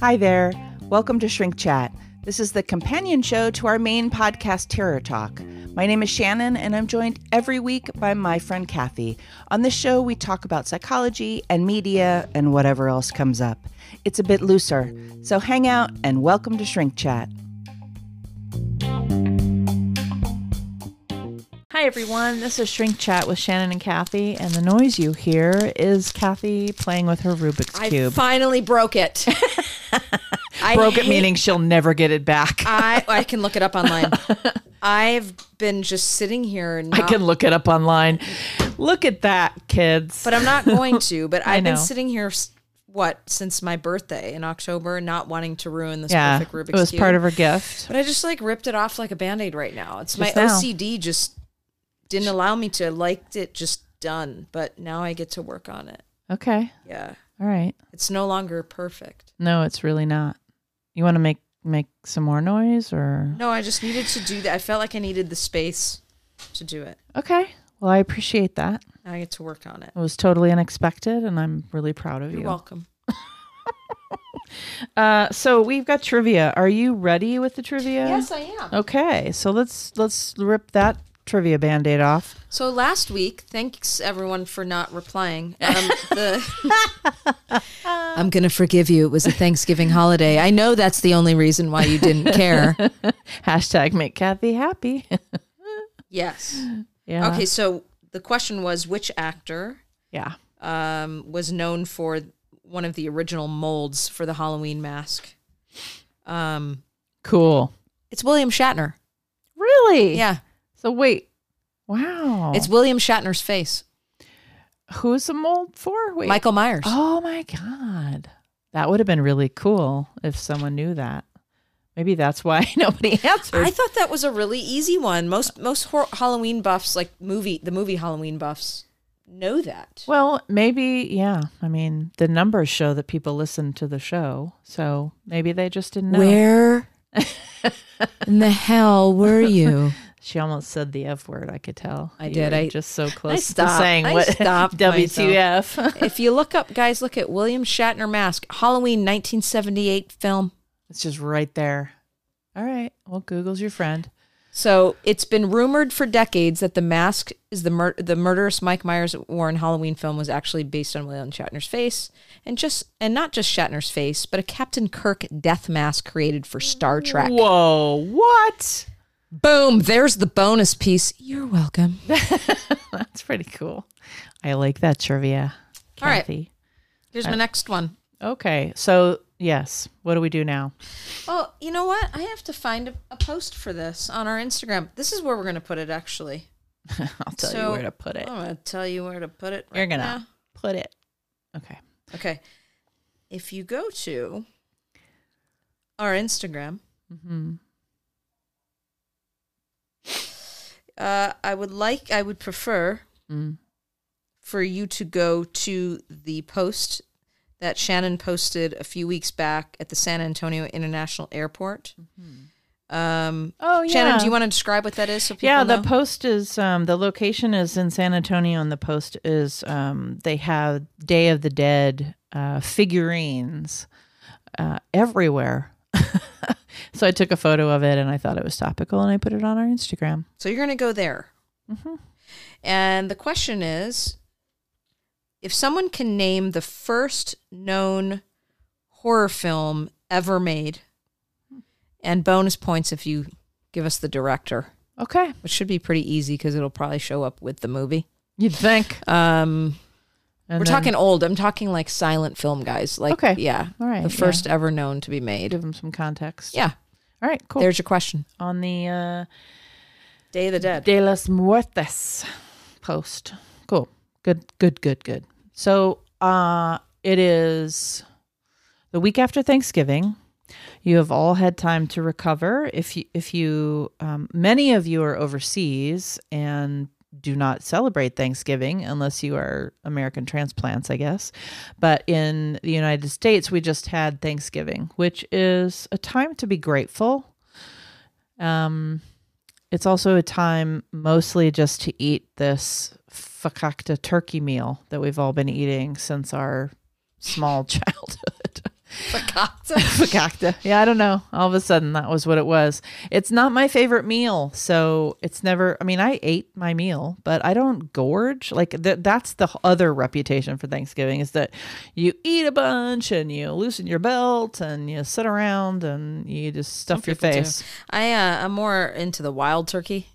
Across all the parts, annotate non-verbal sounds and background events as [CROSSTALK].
Hi there. Welcome to Shrink Chat. This is the companion show to our main podcast, Terror Talk. My name is Shannon, and I'm joined every week by my friend Kathy. On this show, we talk about psychology and media and whatever else comes up. It's a bit looser, so hang out and welcome to Shrink Chat. Hi, everyone. This is Shrink Chat with Shannon and Kathy, and the noise you hear is Kathy playing with her Rubik's I Cube. finally broke it. [LAUGHS] I Broke it, hate- meaning she'll never get it back. I I can look it up online. [LAUGHS] I've been just sitting here and I not, can look it up online. Look at that, kids. but I'm not going to. [LAUGHS] But I've been know. sitting here s- what since my birthday in October, not wanting to ruin this yeah, perfect Rubik's Cube. it was cube. part of her gift. But I just like ripped it off like a band-aid right now. It's my now. OCD just didn't allow me to liked it just done, but now I get to work on it. Okay, Yeah. all right. It's no longer perfect. No, it's really not. You want to make make some more noise, or No, I just needed to do that. I felt like I needed the space to do it. okay? Well, I appreciate that. Now I get to work on it. It was totally unexpected, and I'm really proud of You're you. welcome. [LAUGHS] Uh, so we've got trivia. Are you ready with the trivia? Yes, I am. Okay, so let's let's rip that trivia band-aid off. So last week, thanks everyone for not replying. Um, [LAUGHS] the I'm gonna forgive you. It was a Thanksgiving holiday. I know that's the only reason why you didn't care. [LAUGHS] Hashtag make Kathy happy. [LAUGHS] yes. yeah. Okay. So the question was, which actor Yeah. um, was known for one of the original molds for the Halloween mask? Um, Cool. it's William Shatner. Really? Yeah, So wait. Wow. it's William Shatner's face. who's the mold for? Wait. Michael Myers. Oh my god. That would have been really cool if someone knew that. Maybe that's why [LAUGHS] nobody answered. I thought that was a really easy one. Most most hor- Halloween buffs, like movie the movie Halloween buffs, know that. well, maybe yeah. I mean, the numbers show that people listen to the show, so maybe they just didn't know. Where [LAUGHS] in the hell were you? [LAUGHS] She almost said the F word. I could tell. I You did. I- just so close to stopped. saying I what [LAUGHS] stopped WTF. [LAUGHS] if you look up, guys, look at William Shatner mask, Halloween 1978 film. it's just right there. All right. Well, Google's your friend. So it's been rumored for decades that the mask is the mur- the murderous Mike Myers wore in Halloween film was actually based on William Shatner's face, and just and not just Shatner's face, but a Captain Kirk death mask created for Star Trek. Whoa! What? Boom! There's the bonus piece. You're welcome. [LAUGHS] That's pretty cool. I like that trivia, All right. Kathy. Here's my uh, next one. Okay, so yes, what do we do now? Well, you know what? I have to find a, a post for this on our Instagram. This is where we're going to put it, actually. [LAUGHS] I'll tell you where to put it. I'm going to tell you where to put it. You're right gonna now. put it. Okay. Okay. If you go to our Instagram, Mm-hmm. Uh, I would like, I would prefer Mm. for you to go to the post that Shannon posted a few weeks back at the San Antonio International Airport. Um, Oh yeah. Shannon, do you want to describe what that is? So people yeah, the know? post is um, the location is in San Antonio, and the post is um, they have Day of the Dead uh, figurines uh, everywhere. So I took a photo of it, and I thought it was topical, and I put it on our Instagram. So you're going to go there. Mhm. And the question is if someone can name the first known horror film ever made, and bonus points if you give us the director, Okay, which should be pretty easy because it'll probably show up with the movie. you'd think. Um, And we're then talking old. I'm talking like silent film guys. Like, Okay. yeah, All right, the first ever known to be made. Give them some context. Yeah, All right. Cool. there's your question. on the uh, Day of the Dead. De los Muertes post. Cool. Good, good, good, good. So uh it is the week after Thanksgiving. You have all had time to recover. If you if you um, many of you are overseas and do not celebrate Thanksgiving unless you are American transplants, I guess. But in the United States, we just had Thanksgiving, which is a time to be grateful. Um, it's also a time mostly just to eat this fakakta turkey meal that we've all been eating since our small [LAUGHS] childhood. [LAUGHS] fakakta. [LAUGHS] Yeah, I don't know. All of a sudden, that was what it was. It's not my favorite meal, so it's never. I mean, I ate my meal, but I don't gorge. Like th- that's the other reputation for Thanksgiving is that you eat a bunch and you loosen your belt and you sit around and you just stuff your people do. face. I uh, I'm more into the wild turkey.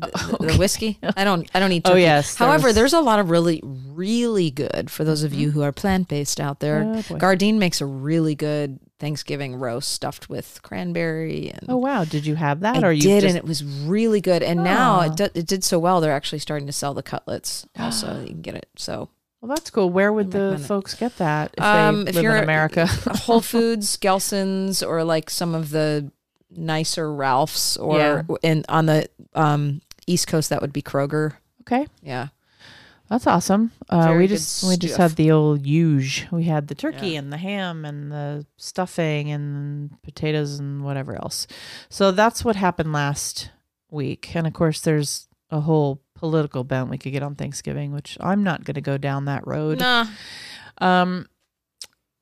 [LAUGHS] The, the- the whiskey. I don't. I don't eat. Oh, Turkey. yes, However, there's- there's a lot of really, really good for those of you who are plant based out there. Oh, boy. Gardein makes a really good Thanksgiving roast stuffed with cranberry and. Oh wow, did you have that I or you did, just and it was really good. And now Oh. it, do, it did so well. They're actually starting to sell the cutlets. Also, [GASPS] you can get it. So, Well, that's cool. Where would the folks get that if um, they if live you're in America? [LAUGHS] Whole Foods, Gelson's, or like some of the nicer Ralphs, or Yeah. in on the um, East Coast, that would be Kroger. okay, Yeah, that's awesome. Uh, Very we good just we just stuff. had the old huge. We had the turkey Yeah. and the ham and the stuffing and potatoes and whatever else. So that's what happened last week. And of course, there's a whole political bent we could get on Thanksgiving, which I'm not going to go down that road. nah. Um,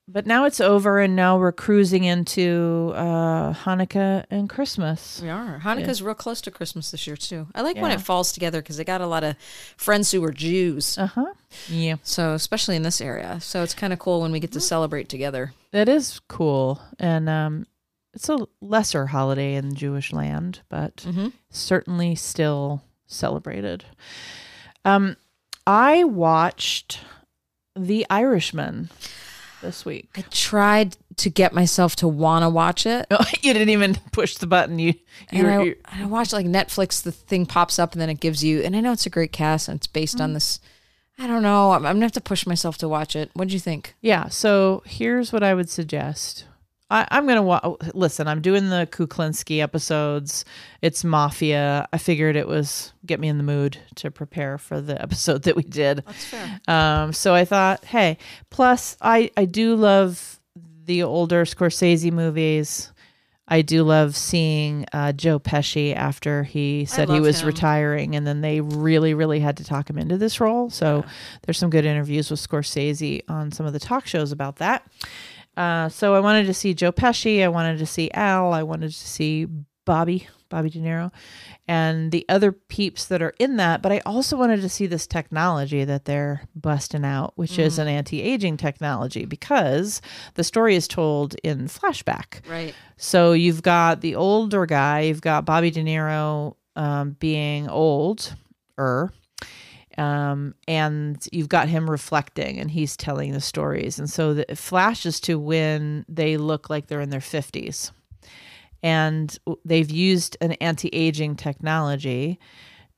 but now it's over, and now we're cruising into uh, Hanukkah and Christmas. We are. Hanukkah's real close to Christmas this year too. I like when it falls together because I got a lot of friends who were Jews. Uh huh. Yeah. So especially in this area, so it's kind of cool when we get to celebrate together. That is cool. And um, it's a lesser holiday in Jewish land, but Mm-hmm. certainly still celebrated. Um, I watched The Irishman this week. I tried to get myself to want to watch it, No, [LAUGHS] you didn't even push the button. You, you and I, you I watched like Netflix. The thing pops up, and then it gives you. And I know it's a great cast, and it's based on mm. this. I don't know. I'm, I'm gonna have to push myself to watch it. What do you think? yeah. So here's what I would suggest. I, I'm gonna wa- listen. I'm doing the Kuklinski episodes. It's mafia. I figured it was get me in the mood to prepare for the [LAUGHS] episode that we did. That's fair. Um, so I thought, hey, plus I, I do love the older Scorsese movies. I do love seeing uh, Joe Pesci after he said he was him. retiring, and then they really, really had to talk him into this role. So there's some good interviews with Scorsese on some of the talk shows about that. Uh, so I wanted to see Joe Pesci. I wanted to see Al. I wanted to see Bobby, Bobby De Niro, and the other peeps that are in that. But I also wanted to see this technology that they're busting out, which is an anti aging technology, because the story is told in flashback. Right. So you've got the older guy, you've got Bobby De Niro um, being old, er, um, and you've got him reflecting and he's telling the stories. And so the, it flashes to when they look like they're in their 50s. And they've used an anti aging technology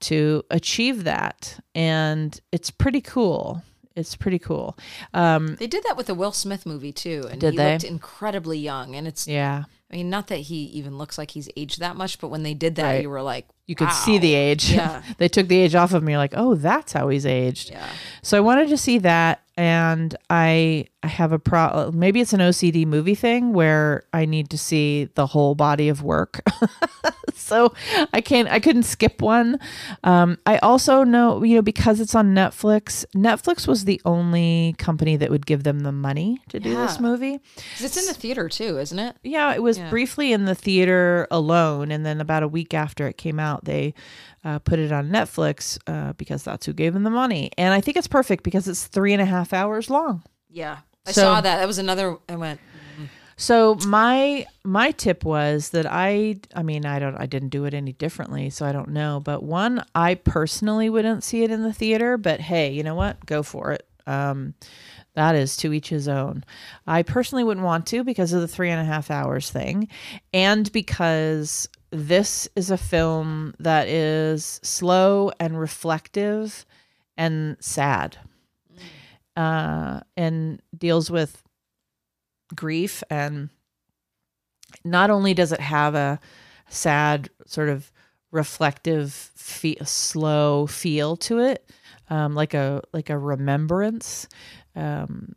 to achieve that. And it's pretty cool. It's pretty cool. Um, They did that with the Will Smith movie too, and Did he they? looked incredibly young. And it's, yeah. I mean, not that he even looks like he's aged that much, but when they did that, Right. you were like, You could wow. see the age. Yeah. [LAUGHS] they took the age off of him. You're like, oh, that's how he's aged. Yeah. So I wanted to see that, and I I have a pro. Maybe it's an OCD movie thing where I need to see the whole body of work. [LAUGHS] so I can't. I couldn't skip one. Um, I also know, you know, because it's on Netflix. Netflix was the only company that would give them the money to do this movie. it's in the theater too, isn't it? Yeah, it was Yeah. briefly in the theater alone, and then about a week after it came out, they uh, put it on Netflix uh, because that's who gave them the money. And I think it's perfect because it's three and a half hours long. Yeah. I So- saw that. That was another. I went. So my my tip was that I I mean I don't I didn't do it any differently, so I don't know. But one, I personally wouldn't see it in the theater, but hey, you know what? Go for it. Um, that is to each his own. I personally wouldn't want to because of the three and a half hours thing, and because this is a film that is slow and reflective and sad, uh, and deals with grief and not only does it have a sad sort of reflective fe- slow feel to it um, like a like a remembrance um,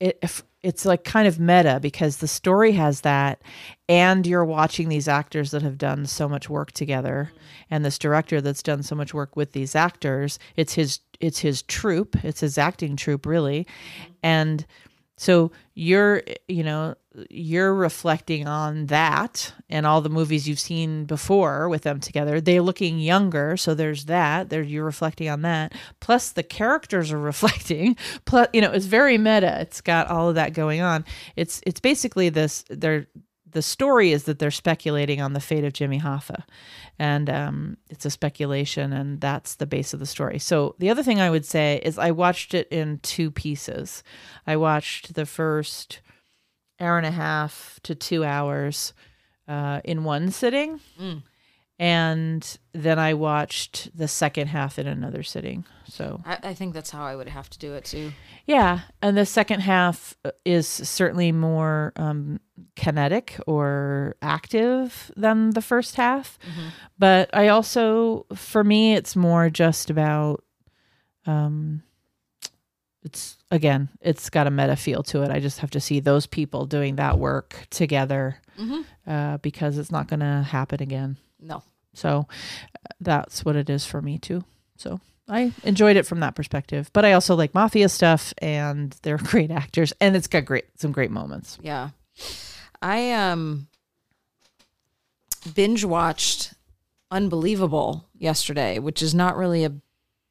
it if it's like kind of meta because the story has that and you're watching these actors that have done so much work together mm-hmm. and this director that's done so much work with these actors it's his it's his troupe it's his acting troupe really. Mm-hmm. And so you're you know you're reflecting on that and all the movies you've seen before with them together. They're looking younger so there's that. There you're reflecting on that. Plus the characters are [LAUGHS] reflecting. Plus you know it's very meta. It's got all of that going on. It's it's basically this they're the story is that they're speculating on the fate of Jimmy Hoffa, and um, it's a speculation, and that's the base of the story. So the other thing I would say is I watched it in two pieces. I watched the first hour and a half to two hours uh, in one sitting, and then I watched the second half in another sitting. So I, I think that's how I would have to do it too. yeah, and the second half is certainly more um, kinetic or active than the first half. But I also, for me, it's more just about. Um, it's again, it's got a meta feel to it. I just have to see those people doing that work together uh, because it's not going to happen again. No. So uh, that's what it is for me too. So I enjoyed it from that perspective, but I also like mafia stuff and they're [LAUGHS] great actors and it's got great some great moments. Yeah. I um binge watched Unbelievable yesterday, which is not really a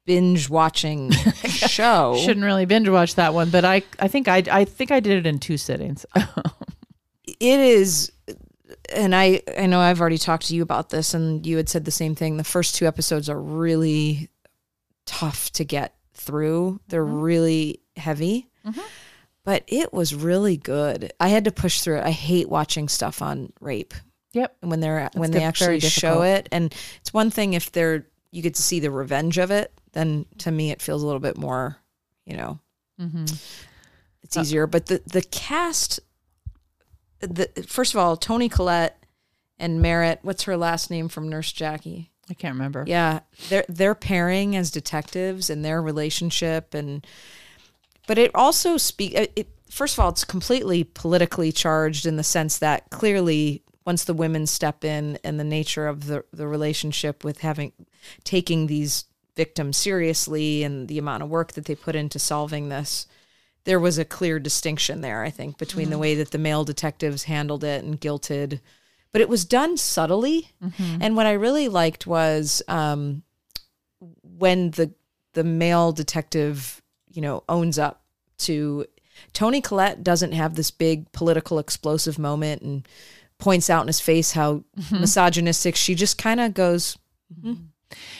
binge watching [LAUGHS] show. Shouldn't really binge watch that one, but I I think I I think I did it in two sittings. [LAUGHS] it is and I I know I've already talked to you about this and you had said the same thing. The first two episodes are really tough to get through. They're really heavy. But it was really good. I had to push through it. I hate watching stuff on rape yep. when they're when they actually show it and it's one thing if they're you get to see the revenge of it then to me it feels a little bit more you know Mm-hmm. it's easier but the the cast the first of all toni collette and merritt what's her last name from nurse jackie I can't remember. yeah their their pairing as detectives and their relationship and but it also speak it first of all it's completely politically charged in the sense that clearly once the women step in and the nature of the the relationship with having taking these victims seriously and the amount of work that they put into solving this there was a clear distinction there i think between the mm-hmm. way that the male detectives handled it and guilted. But it was done subtly. Mm-hmm. And what i really liked was um, when the the male detective you know owns up to toni collette doesn't have this big political explosive moment and points out in his face how mm-hmm. misogynistic she just kind of goes hmm,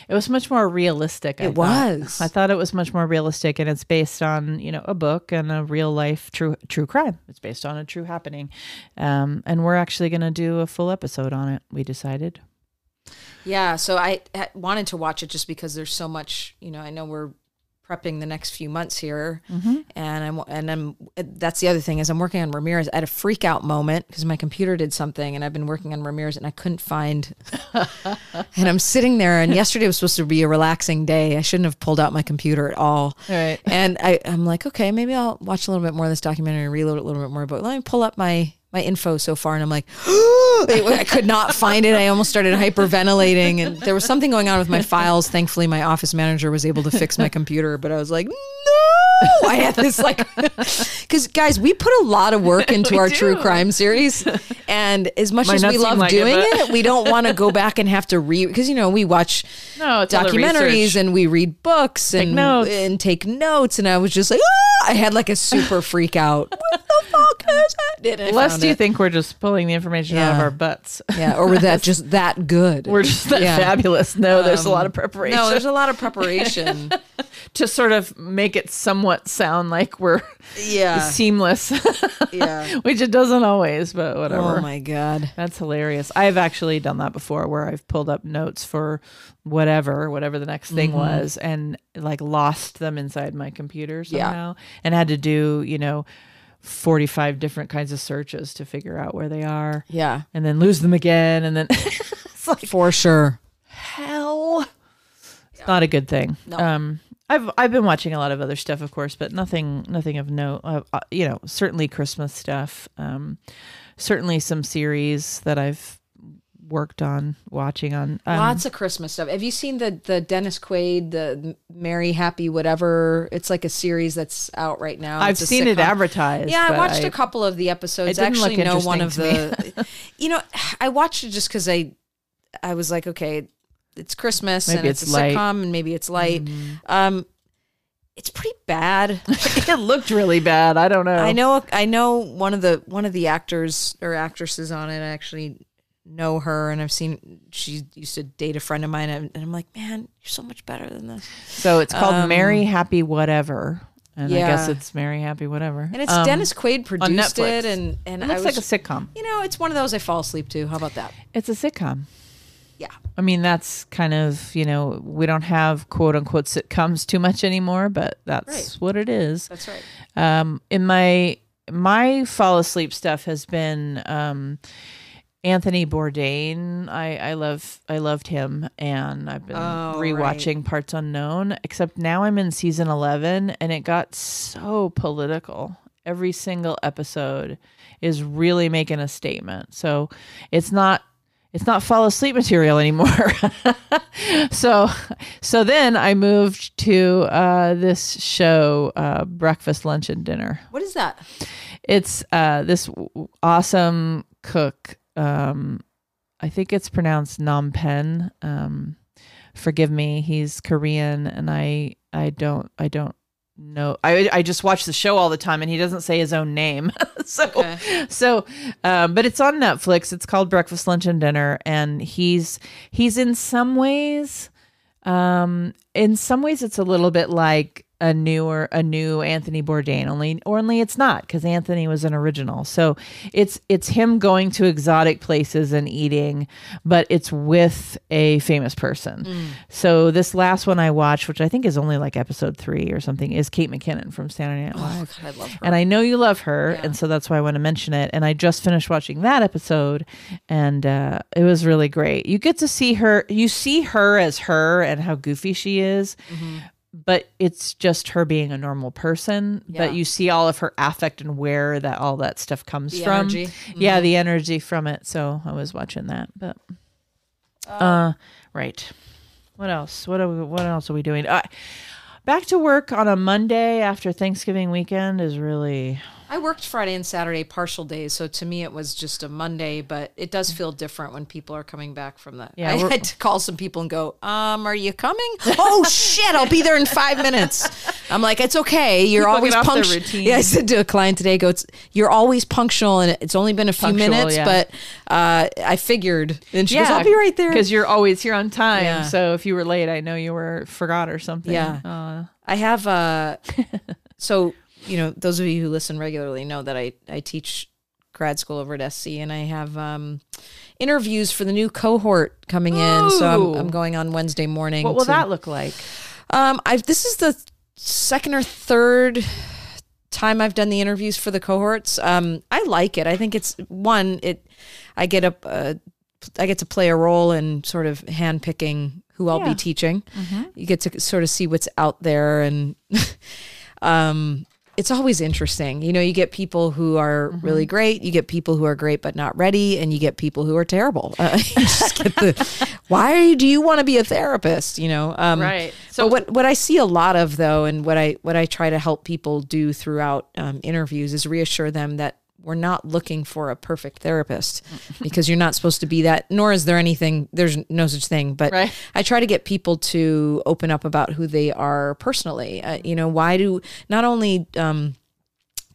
It was much more realistic. I It thought. was. I thought it was much more realistic, and it's based on you know a book and a real life true true crime. It's based on a true happening, um, and we're actually going to do a full episode on it. We decided. Yeah, so I wanted to watch it just because there's so much, you know, I know we're prepping the next few months here. Mm-hmm. And I'm and I'm that's the other thing is I'm working on Ramirez I had a freak out moment because my computer did something and I've been working on Ramirez and I couldn't find [LAUGHS] and I'm sitting there and yesterday was supposed to be a relaxing day. I shouldn't have pulled out my computer at all. Right. and I, I'm like okay maybe I'll watch a little bit more of this documentary and reload it a little bit more but let me pull up my my info so far. And I'm like [GASPS] [LAUGHS] [LAUGHS] I could not find it. I almost started hyperventilating and there was something going on with my files. Thankfully my office manager was able to fix my computer, but I was like, no. [LAUGHS] I had this like [LAUGHS] cuz guys, we put a lot of work [LAUGHS] into our do. true crime series and as much Might as we love like doing but- it, we don't want to go back and have to read because you know, we watch No, it's all the documentaries and we read books and notes. and take notes and I was just like, ah! I had like a super freak out. What the fuck is that? And I Less do you it. think we're just pulling the information out of our butts? Yeah, or were that just that good? We're just that Yeah. fabulous. No, there's a lot of preparation No, there's a lot of preparation. to sort of make it somewhat sound like we're yeah. [LAUGHS] seamless, [LAUGHS] Yeah. which it doesn't always, but whatever. Oh my god. That's hilarious. I've actually done that before where I've pulled up notes for whatever, whatever the next thing was, and like lost them inside my computer Yeah. somehow and had to do, you know, 45 different kinds of searches to figure out where they are Yeah. and then lose them again. And then [LAUGHS] like, For sure. hell. It's not a good thing. No. Um, I've I've been watching a lot of other stuff, of course, but nothing nothing of note. Uh, uh, you know, certainly Christmas stuff. Um, certainly some series that I've worked on watching on. Um, Lots of Christmas stuff. Have you seen the the Dennis Quaid, the Merry Happy whatever? It's like a series that's out right now. I've seen it advertised. Yeah, I watched a couple of the episodes. Didn't Actually, know one of the. [LAUGHS] you know, I watched it just because I, I was like, okay, it's Christmas Maybe and it's, it's a light. Mm-hmm. sitcom and maybe it's light. Um, it's pretty bad. [LAUGHS] it looked really bad. I don't know. I know. I know one of the one of the actors or actresses on it. I actually know her, and I've seen she used to date a friend of mine, and I'm like, man, you're so much better than this. So it's called Um, Merry Happy Whatever, and I guess it's Merry Happy Whatever. And it's Um, Dennis Quaid produced it, and and It I looks was, like a sitcom. you know, it's one of those I fall asleep to. How about that? It's a sitcom. I mean, that's kind of you know we don't have quote unquote sitcoms too much anymore, but that's Right. what it is. That's right. Um, in my my fall asleep stuff has been um, Anthony Bourdain. I, I love I loved him, and I've been Oh, rewatching Parts Unknown. Except now I'm in season eleven, and it got so political. Every single episode is really making a statement. So it's not it's not fall asleep material anymore. [LAUGHS] so so then I moved to uh, this show, uh, Breakfast, Lunch, and Dinner. What is that? It's uh, this w- awesome cook. Um, I think it's pronounced Nam Pen. Um, forgive me, he's Korean, and I I don't I don't know. I I just watch the show all the time, and he doesn't say his own name. [LAUGHS] [LAUGHS] so Okay. so, um, but it's on Netflix. It's called Breakfast, Lunch, and Dinner, and he's he's in some ways, um, in some ways, it's a little bit like a newer a new Anthony Bourdain. Only, only it's not because Anthony was an original. So it's it's him going to exotic places and eating, but it's with a famous person. So this last one I watched, which I think is only like episode three or something, is Kate McKinnon from Saturday Night Live. Oh God, I love her. And I know you love her, Yeah. and so that's why I want to mention it. And I just finished watching that episode, and uh, it was really great. You get to see her, you see her as her and how goofy she is, Mm-hmm. But it's just her being a normal person. Yeah. But you see all of her affect and where that all that stuff comes The from. energy. Mm-hmm. Yeah, the energy from it. So I was watching that, but uh, right. What else? What are we, what else are we doing? Uh, back to work on a Monday after Thanksgiving weekend is really I worked Friday and Saturday partial days, so to me it was just a Monday, but it does feel different when people are coming back from that. Yeah, I had to call some people and go, um, are you coming? [LAUGHS] oh shit, I'll be there in five minutes. I'm like, it's okay. You're [LAUGHS] People always get off their punctual. Yeah, I said to a client today, go, you're always punctual and it's only been a few Punctual, minutes, yeah. but uh, I figured. And she goes, I'll be right there. because you're always here on time. Yeah. So if you were late, I know you were forgot or something. Yeah. Uh, I have uh [LAUGHS] so you know those of you who listen regularly know that I I teach grad school over at SC and I have um interviews for the new cohort coming in. So I'm, I'm going on Wednesday morning what will to- that look like? um I've this is the second or third time I've done the interviews for the cohorts. Um I like it. I think it's one it I get a uh, I get to play a role in sort of handpicking who I'll Yeah. be teaching you get to sort of see what's out there and [LAUGHS] um it's always interesting. You know you get people who are really great you get people who are great but not ready and you get people who are terrible. [LAUGHS] Uh, you just get the [LAUGHS] why do you want to be a therapist? You know um Right. so So- what what i see a lot of though and what i what i try to help people do throughout um, interviews is reassure them that we're not looking for a perfect therapist [LAUGHS] because you're not supposed to be that nor is there anything there's no such thing but Right. I try to get people to open up about who they are personally. Uh, you know, why do not only um,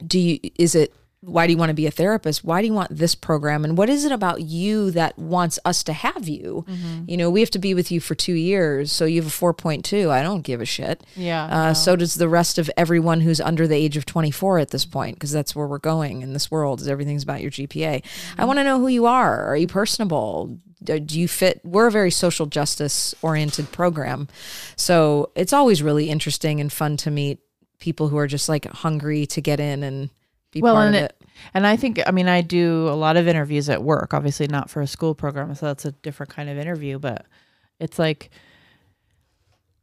do you is it why do you want to be a therapist? Why do you want this program? And what is it about you that wants us to have you? You know, we have to be with you for two years, so you have a four point two. I don't give a shit. Yeah, Uh, So does the rest of everyone who's under the age of twenty four at this point, because that's where we're going in this world. Is everything's about your GPA? I want to know who you are. Are you personable? Do you fit? We're a very social justice oriented program, so it's always really interesting and fun to meet people who are just like hungry to get in and be well, part and of it, it. and I think I mean I do a lot of interviews at work. Obviously, not for a school program, so that's a different kind of interview. But it's like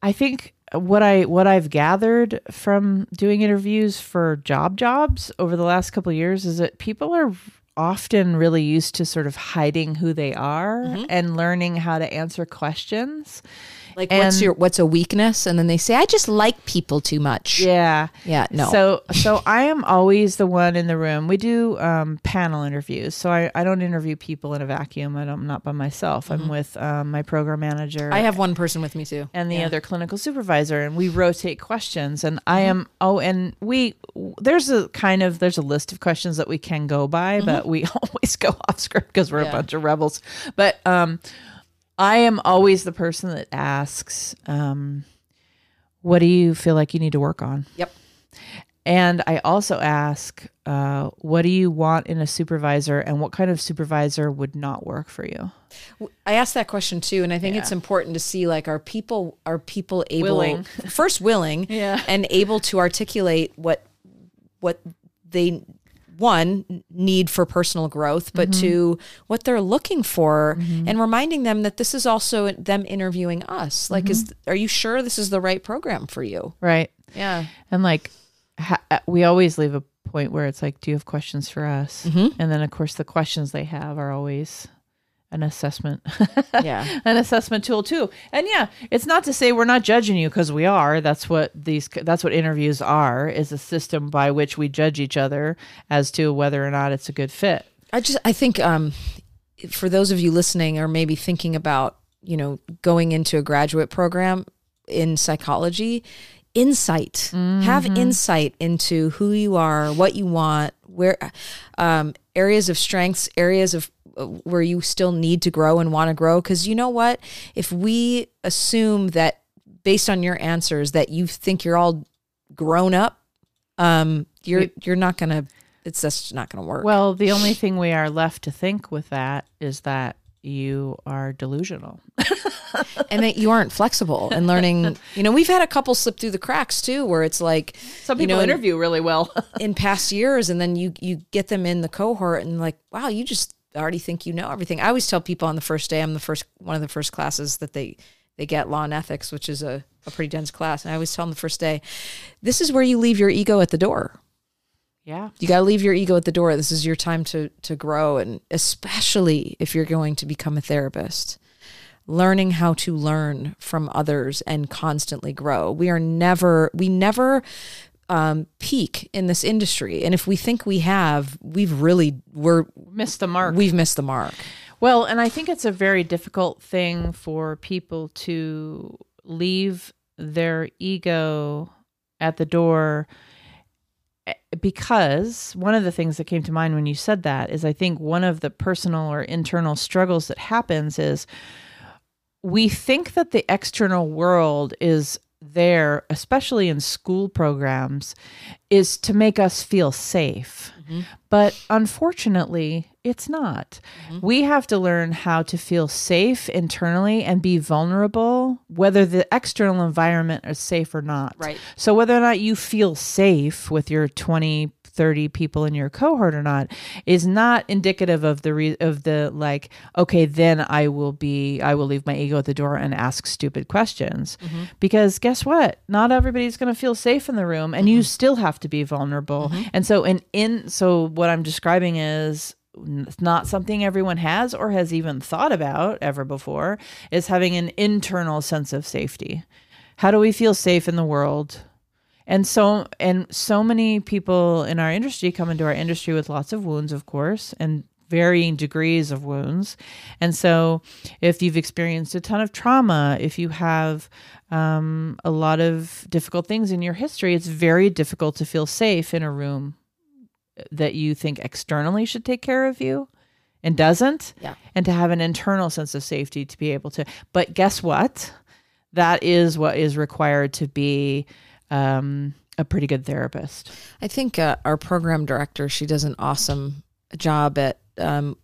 I think what I what I've gathered from doing interviews for job jobs over the last couple of years is that people are often really used to sort of hiding who they are Mm-hmm. and learning how to answer questions. Like what's your what's a weakness? And then they say, I just like people too much. Yeah. Yeah, no. So so I am always the one in the room. We do um, panel interviews. So I, I don't interview people in a vacuum. I don't, I'm not by myself. I'm with um, my program manager. Mm-hmm. I have one person with me too. and the Yeah. other clinical supervisor and we rotate questions and i am oh and we there's a kind of there's a list of questions that we can go by but we [LAUGHS] always go off script because we're Yeah. a bunch of rebels but um i am always the person that asks um what do you feel like you need to work on Yep. and I also ask, uh, what do you want in a supervisor and what kind of supervisor would not work for you? I asked that question too, and I think it's important to see like are people are people able Willing. [LAUGHS] first willing [LAUGHS] Yeah. and able to articulate what what they one need for personal growth, but Mm-hmm. two what they're looking for, and reminding them that this is also them interviewing us. Like, is Mm-hmm. are you sure this is the right program for you? Right. Yeah. And like, ha- uh, we always leave a point where it's like, do you have questions for us? And then, of course, the questions they have are always an assessment, Yeah. [LAUGHS] an assessment tool too. And yeah, it's not to say we're not judging you because we are. That's what these. That's what interviews are. Is a system by which we judge each other as to whether or not it's a good fit. I just I think um, for those of you listening or maybe thinking about you know going into a graduate program in psychology, insight have insight into who you are, what you want, where um, areas of strengths, areas of where you still need to grow and want to grow. Because you know what, if we assume that based on your answers that you think you're all grown up, um, you're you're not gonna. It's just not gonna work. Well, the only thing we are left to think with that is that you are delusional. [LAUGHS] and that you aren't flexible and learning. You know, we've had a couple slip through the cracks too, where it's like Some you people know, in- interview really well. [LAUGHS] in past years, and then you you get them in the cohort, and like, wow, you just already think you know everything. I always tell people on the first day, I'm the first one of the first classes that they they get law and ethics, which is a, a pretty dense class, and I always tell them the first day, this is where you leave your ego at the door. yeah. You got to leave your ego at the door. This is your time to to grow and especially if you're going to become a therapist. Learning how to learn from others and constantly grow. We are never we never um, peak in this industry, and if we think we have, we've really we're Missed the mark. we've missed the mark. Well, and I think it's a very difficult thing for people to leave their ego at the door eh, because one of the things that came to mind when you said that is I think one of the personal or internal struggles that happens is we think that the external world is there, especially in school programs, is to make us feel safe. Mm-hmm. But unfortunately, it's not. Mm-hmm. We have to learn how to feel safe internally and be vulnerable, whether the external environment is safe or not. Right. So, whether or not you feel safe with your 20, 30 people in your cohort or not is not indicative of the re- of the like okay then i will be i will leave my ego at the door and ask stupid questions. Mm-hmm. Because guess what? Not everybody's going to feel safe in the room and you mm-hmm. still have to be vulnerable. Mm-hmm. And so in in so what i'm describing is not something everyone has or has even thought about ever before is having an internal sense of safety. How do we feel safe in the world and so and so many people in our industry come into our industry with lots of wounds of course and varying degrees of wounds. And so if you've experienced a ton of trauma if you have um, a lot of difficult things in your history it's very difficult to feel safe in a room that you think externally should take care of you and doesn't. Yeah. and to have an internal sense of safety to be able to but guess what? That is what is required to be um, a pretty good therapist I think uh, our program director, she does an awesome job at, um,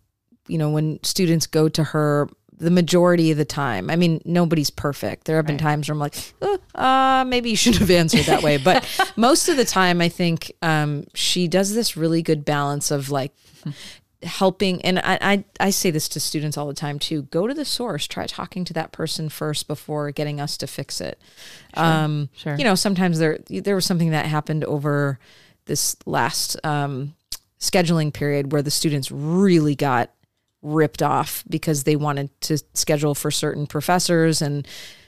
you know, when students go to her the majority of the time. I mean, nobody's perfect. There have been Right. times where I'm like, "Uh, uh, maybe you shouldn't have answered that way. But [LAUGHS] most of the time, I think um, she does this really good balance of like helping and I, I i say this to students all the time too go to the source try talking to that person first before getting us to fix it. Um sure. you know sometimes there there was something that happened over this last um scheduling period where the students really got ripped off because they wanted to schedule for certain professors and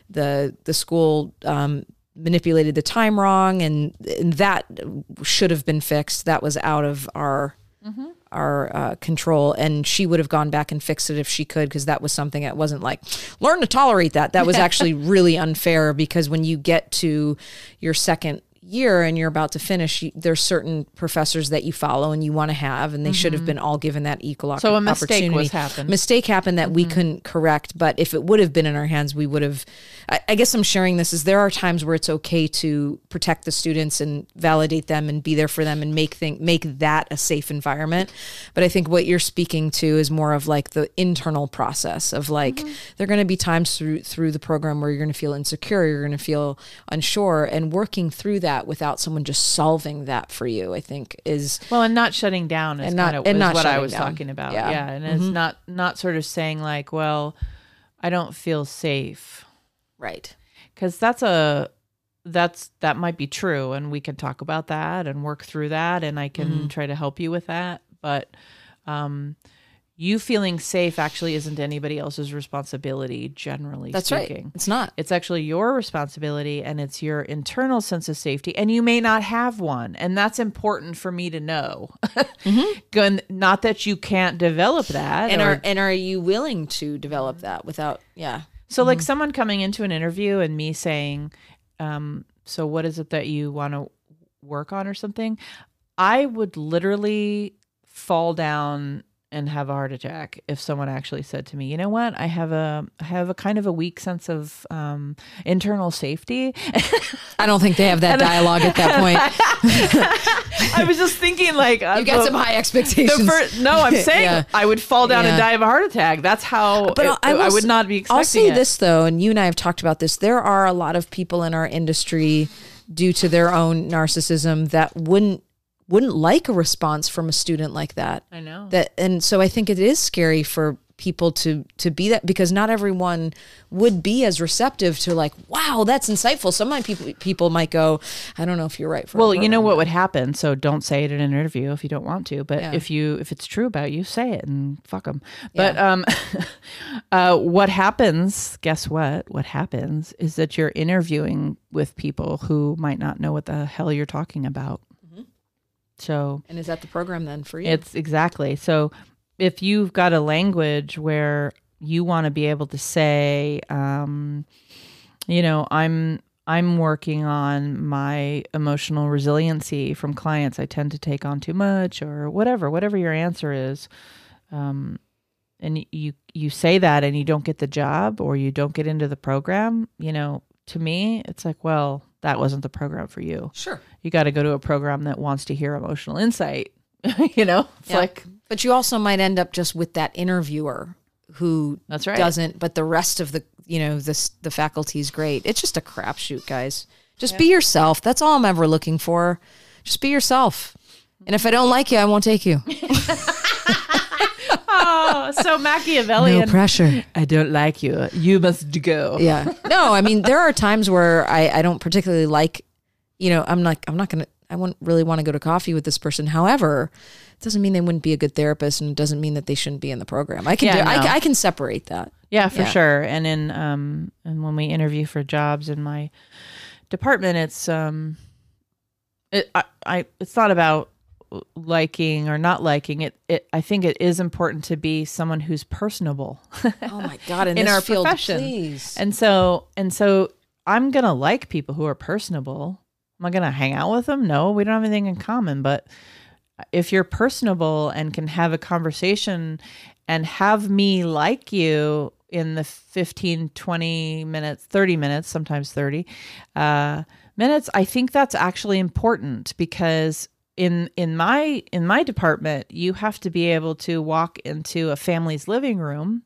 the the school um, manipulated the time wrong and, and that should have been fixed. That was out of our our uh, control and she would have gone back and fixed it if she could because that was something that wasn't like learn to tolerate that. That was [LAUGHS] actually really unfair because when you get to your second year and you're about to finish you, there's certain professors that you follow and you want to have and they should have mm-hmm. been all given that equal opportunity. So a mistake opportunity was happened. mistake happened that we mm-hmm. couldn't correct but if it would have been in our hands we would have I, I guess i'm sharing this is there are times where it's okay to protect the students and validate them and be there for them and make thing make that a safe environment but i think what you're speaking to is more of like the internal process of like mm-hmm. there are going to be times through through the program where you're going to feel insecure you're going to feel unsure and working through that without someone just solving that for you i think is Well, and not shutting down is And not- kind of and is not what I was down. talking about. Yeah. Yeah, and it's not not sort of saying like, well, I don't feel safe right because that's a that's that might be true, and we can talk about that and work through that, and I can Mm-hmm. try to help you with that. But um, you feeling safe actually isn't anybody else's responsibility, generally that's speaking. right it's not It's actually your responsibility and it's your internal sense of safety. And you may not have one. And that's important for me to know. [LAUGHS] Gun- Not that you can't develop that. and or- are and are you willing to develop that without yeah so, like someone coming into an interview and me saying, um, So, what is it that you want to work on or something? I would literally fall down and have a heart attack if someone actually said to me, "You know what? I have a I have a kind of a weak sense of um, internal safety." I don't think they have that dialogue at that point. [LAUGHS] I was just thinking, like, You got some high expectations. first, no, I'm [LAUGHS] saying Yeah. I would fall down and die of a heart attack. That's how. But it- I, will would not be expecting I'll say it. this though, and you and I have talked about this. There are a lot of people in our industry, due to their own narcissism, that wouldn't wouldn't like a response from a student like that. I know. That and so I think it is scary for people to to be that because not everyone would be as receptive to like wow that's insightful some might people people might go i don't know if you're right for Well, you know what would happen. So don't say it in an interview if you don't want to. But Yeah. if you if it's true about you, say it and fuck them. But um, [LAUGHS] uh, what happens? Guess what? What happens is that you're interviewing with people who might not know what the hell you're talking about. So and is that the program then for you It's exactly. So if you've got a language where you want to be able to say, um, you know, I'm I'm working on my emotional resiliency from clients. I tend to take on too much, or whatever, whatever your answer is. Um, and you you say that, and you don't get the job, or you don't get into the program. You know, to me, it's like, well, that wasn't the program for you sure you got to go to a program that wants to hear emotional insight. [LAUGHS] you know, it's Yeah. like But you also might end up just with that interviewer who That's right. doesn't, but the rest of the you know this the faculty is great. It's just a crapshoot, guys. Just be yourself. That's all I'm ever looking for. Just be yourself. And if I don't like you, I won't take you. [LAUGHS] [LAUGHS] oh, so Machiavellian. No pressure. I don't like you. You must go. Yeah. No, I mean there are times where I I don't particularly like, you know, I'm like I'm not gonna I wouldn't really want to go to coffee with this person. However, it doesn't mean they wouldn't be a good therapist, and it doesn't mean that they shouldn't be in the program. I can Yeah, do, I. I can separate that. Yeah, for Yeah. sure. And in um and when we interview for jobs in my department, it's um it I, I it's not about liking or not liking it it I think it is important to be someone who's personable. Oh my god! [LAUGHS] In, In this our field, profession. please. And so and so I'm gonna like people who are personable. Am I gonna hang out with them? No, we don't have anything in common. But if you're personable and can have a conversation and have me like you in the 15, 20 minutes, 30 minutes, sometimes 30 uh, minutes, I think that's actually important because in in my in my department, you have to be able to walk into a family's living room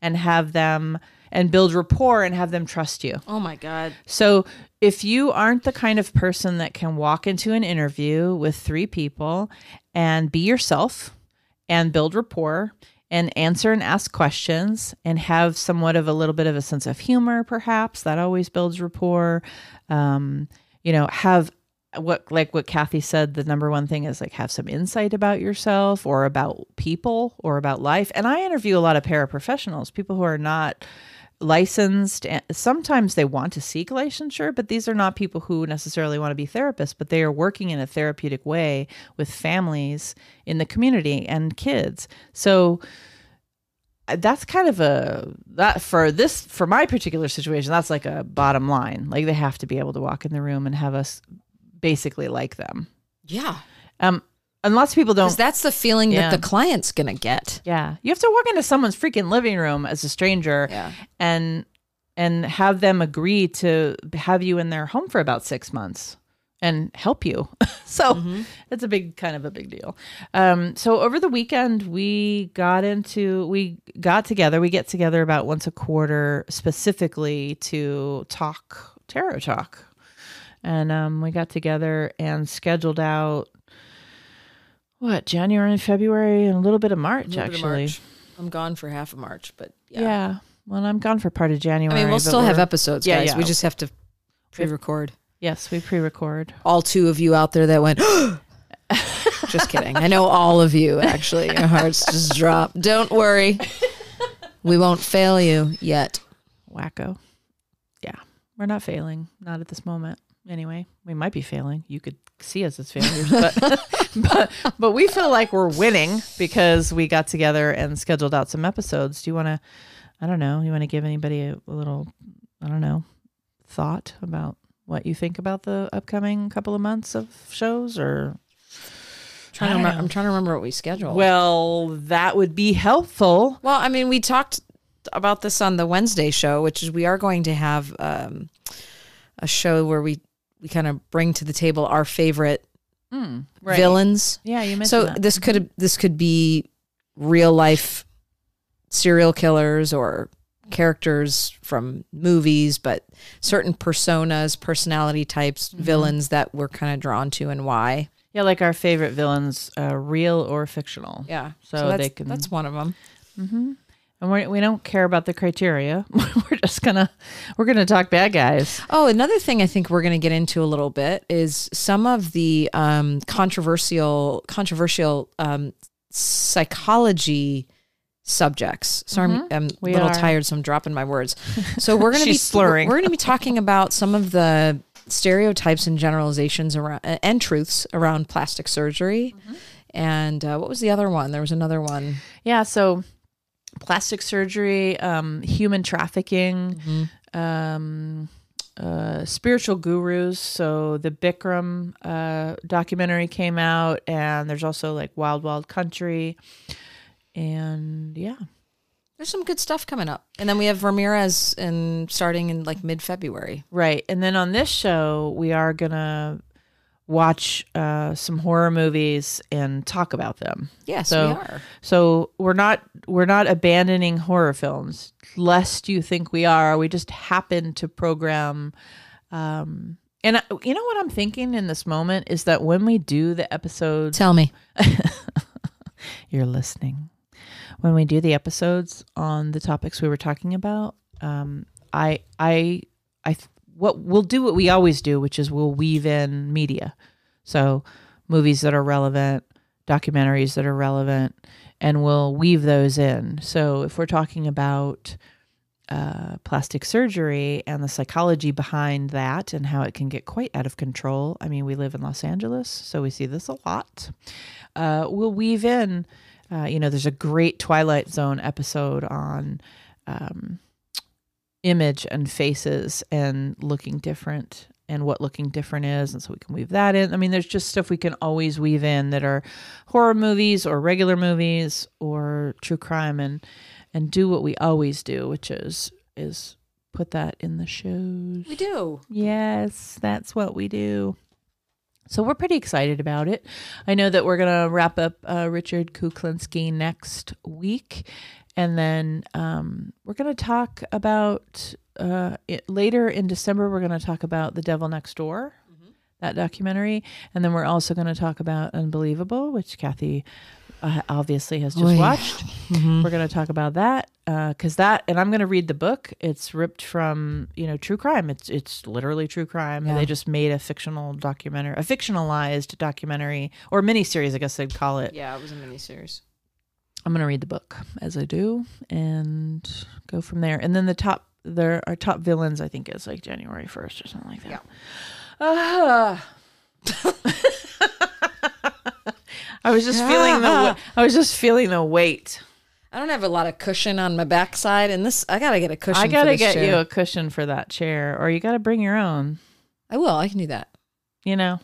and have them and build rapport and have them trust you. Oh my god! So if you aren't the kind of person that can walk into an interview with three people and be yourself and build rapport and answer and ask questions and have somewhat of a little bit of a sense of humor, perhaps. That always builds rapport. Um, you know, have what like what Kathy said, the number one thing is like have some insight about yourself or about people or about life. And I interview a lot of paraprofessionals, people who are not licensed and sometimes they want to seek licensure but these are not people who necessarily want to be therapists but they are working in a therapeutic way with families in the community and kids so uh, that's kind of a that for this for my particular situation that's like a bottom line like they have to be able to walk in the room and have us basically like them Yeah. um and lots of people don't that's the feeling Yeah. that the client's going to get. yeah you have to walk into someone's freaking living room as a stranger Yeah. and and have them agree to have you in their home for about six months and help you [LAUGHS] so it's a big kind of a big deal um, so over the weekend we got into we got together we get together about once a quarter specifically to talk Terror Talk and um, we got together and scheduled out what january and february and a little bit of march bit of actually March. I'm gone for half of March, but yeah. yeah. Well, I'm gone for part of January. I mean, we'll still have episodes, Yeah, guys. yeah. We just have to pre-record. Yes, we pre-record. All two of you out there that went. [GASPS] just kidding. I know all of you. Actually, your hearts just dropped. Don't worry. We won't fail you yet. Wacko. Yeah, we're not failing. Not at this moment. Anyway, we might be failing. You could see us as failures, but [LAUGHS] but but we feel like we're winning because we got together and scheduled out some episodes. Do you want to? I don't know. You want to give anybody a, a little? I don't know. Thought about what you think about the upcoming couple of months of shows, or Trying to remember, I'm trying to remember what we scheduled. well, that would be helpful. Well, I mean, we talked about this on the Wednesday show, which is we are going to have um, a show where we we kind of bring to the table our favorite Mm, right. villains. Yeah, you mentioned So that. this could this could be real life serial killers or characters from movies, but certain personas, personality types, Mm-hmm. villains that we're kind of drawn to and why. Yeah, like our favorite villains, uh, real or fictional. Yeah, So that's, they can- that's one of them. And we're, we don't care about the criteria. [LAUGHS] we're just gonna we're gonna talk bad guys. Oh, another thing I think we're going to get into a little bit is some of the um, controversial controversial um, psychology subjects. So I'm, I'm a little are. tired, so I'm dropping my words. So we're going [LAUGHS] to be slurring. We're going to be talking about some of the stereotypes and generalizations around and truths around plastic surgery. And uh, what was the other one? There was another one. Yeah. So plastic surgery, um, human trafficking, um, uh, spiritual gurus. So the Bikram uh, documentary came out, and there's also like Wild Wild Country, and yeah. There's some good stuff coming up. And then we have Ramirez and starting in like mid February. Right. And then on this show, we are going to watch uh, some horror movies and talk about them. Yes, So- we are. So we're not we're not abandoning horror films, lest you think we are. We just happen to program. Um, and I, you know what I'm thinking in this moment is that when we do the episodes, Tell me. [LAUGHS] you're listening. When we do the episodes on the topics we were talking about, um, I, I, I, what we'll do what we always do, which is we'll weave in media, so movies that are relevant, documentaries that are relevant, and we'll weave those in. So if we're talking about uh, plastic surgery and the psychology behind that and how it can get quite out of control. I mean, we live in Los Angeles, so we see this a lot. Uh, we'll weave in, uh, you know, there's a great Twilight Zone episode on um, image and faces and looking different and what looking different is. And so we can weave that in. I mean, there's just stuff we can always weave in that are horror movies or regular movies or true crime and and do what we always do, which is is put that in the shows. We do. Yes, that's what we do. So we're pretty excited about it. I know that we're gonna wrap up uh, Richard Kuklinski next week, and then um, we're gonna talk about uh, it, later in December. We're gonna talk about The Devil Next Door, that documentary, and then we're also gonna talk about Unbelievable, which Kathy uh, obviously has just Oy. watched. We're going to talk about that because that, and I'm going to read the book. It's ripped from you know true crime. It's it's literally true crime. And Yeah. they just made a fictional documentary, a fictionalized documentary or miniseries, I guess they'd call it. Yeah, it was a miniseries. I'm going to read the book as I do and go from there. And then the top, there are top villains. I think is like January 1st or something like that. Ah. [LAUGHS] I was just feeling the. [LAUGHS] I was just feeling the weight. I don't have a lot of cushion on my backside, and this I gotta get a cushion. I gotta get chair. you a cushion for that chair, or you gotta bring your own. I will. I can do that. You know,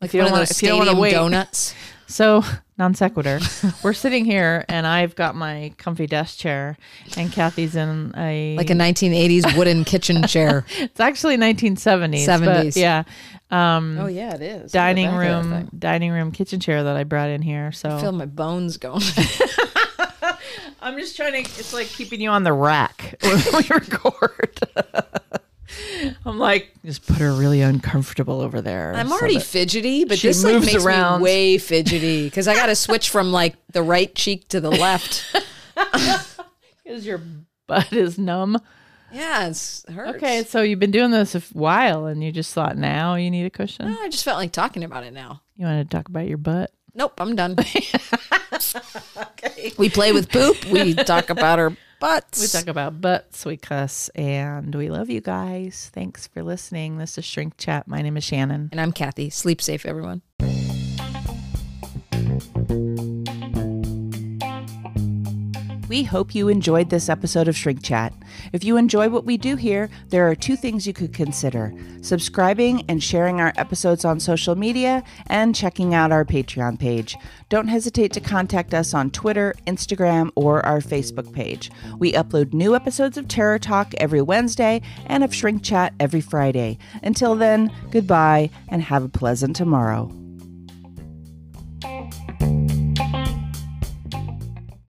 Like If you don't those if you don't wanna wait. donuts. [LAUGHS] so [LAUGHS] non sequitur. We're sitting here, and I've got my comfy desk chair, and Kathy's in a like a 1980s wooden kitchen [LAUGHS] chair. It's actually 1970s. but 70s. yeah. Um, Oh yeah, it is. dining room, dining room, kitchen chair that I brought in here. So I feel my bones going. [LAUGHS] I'm just trying to. It's like keeping you on the rack when we record. [LAUGHS] I'm like, just put her really uncomfortable over there. I'm so already fidgety, but this like makes around. me way fidgety because I got to switch from like the right cheek to the left. [LAUGHS] Because your butt is numb. Yeah, it's, it hurts. Okay, so you've been doing this a while, and you just thought now you need a cushion. No, I just felt like talking about it now. You want to talk about your butt? Nope, I'm done. [LAUGHS] We play with poop. We talk about our butts. We talk about butts, we cuss, and we love you guys. Thanks for listening. This is Shrink Chat. My name is Shannon. and I'm Kathy. Sleep safe, everyone. We hope you enjoyed this episode of Shrink Chat. If you enjoy what we do here, there are two things you could consider subscribing and sharing our episodes on social media, and checking out our Patreon page. Don't hesitate to contact us on Twitter, Instagram, or our Facebook page. We upload new episodes of Terror Talk every Wednesday and of Shrink Chat every Friday. Until then, goodbye and have a pleasant tomorrow.